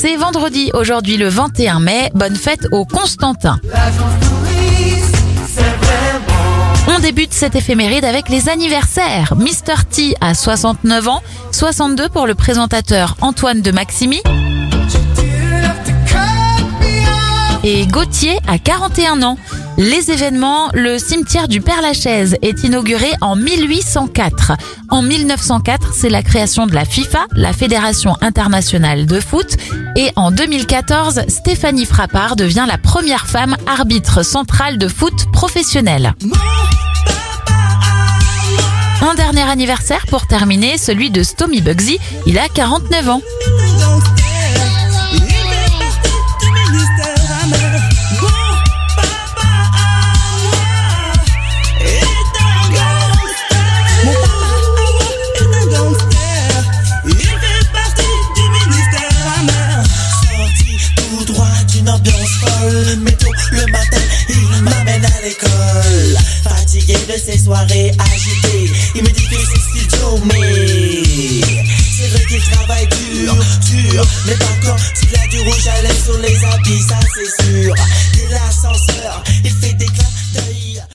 c'est vendredi, aujourd'hui le 21 mai. Bonne fête au Constantin. On débute cette éphéméride avec les anniversaires. Mr. T a 69 ans, 62 pour le présentateur Antoine de Maximi. Et Gauthier a 41 ans. Les événements, le cimetière du Père-Lachaise est inauguré en 1804. En 1904, c'est la création de la FIFA, la Fédération internationale de foot. Et en 2014, Stéphanie Frappard devient la première femme arbitre centrale de foot professionnel. Un dernier anniversaire pour terminer, celui de Stomy Bugsy. Il a 49 ans. Le matin, il m'amène à l'école. Fatigué de ces soirées agitées, il me dit que c'est studio, mais c'est vrai qu'il travaille dur, dur. Mais par contre, il a du rouge à lèvres sur les habits, ça c'est sûr.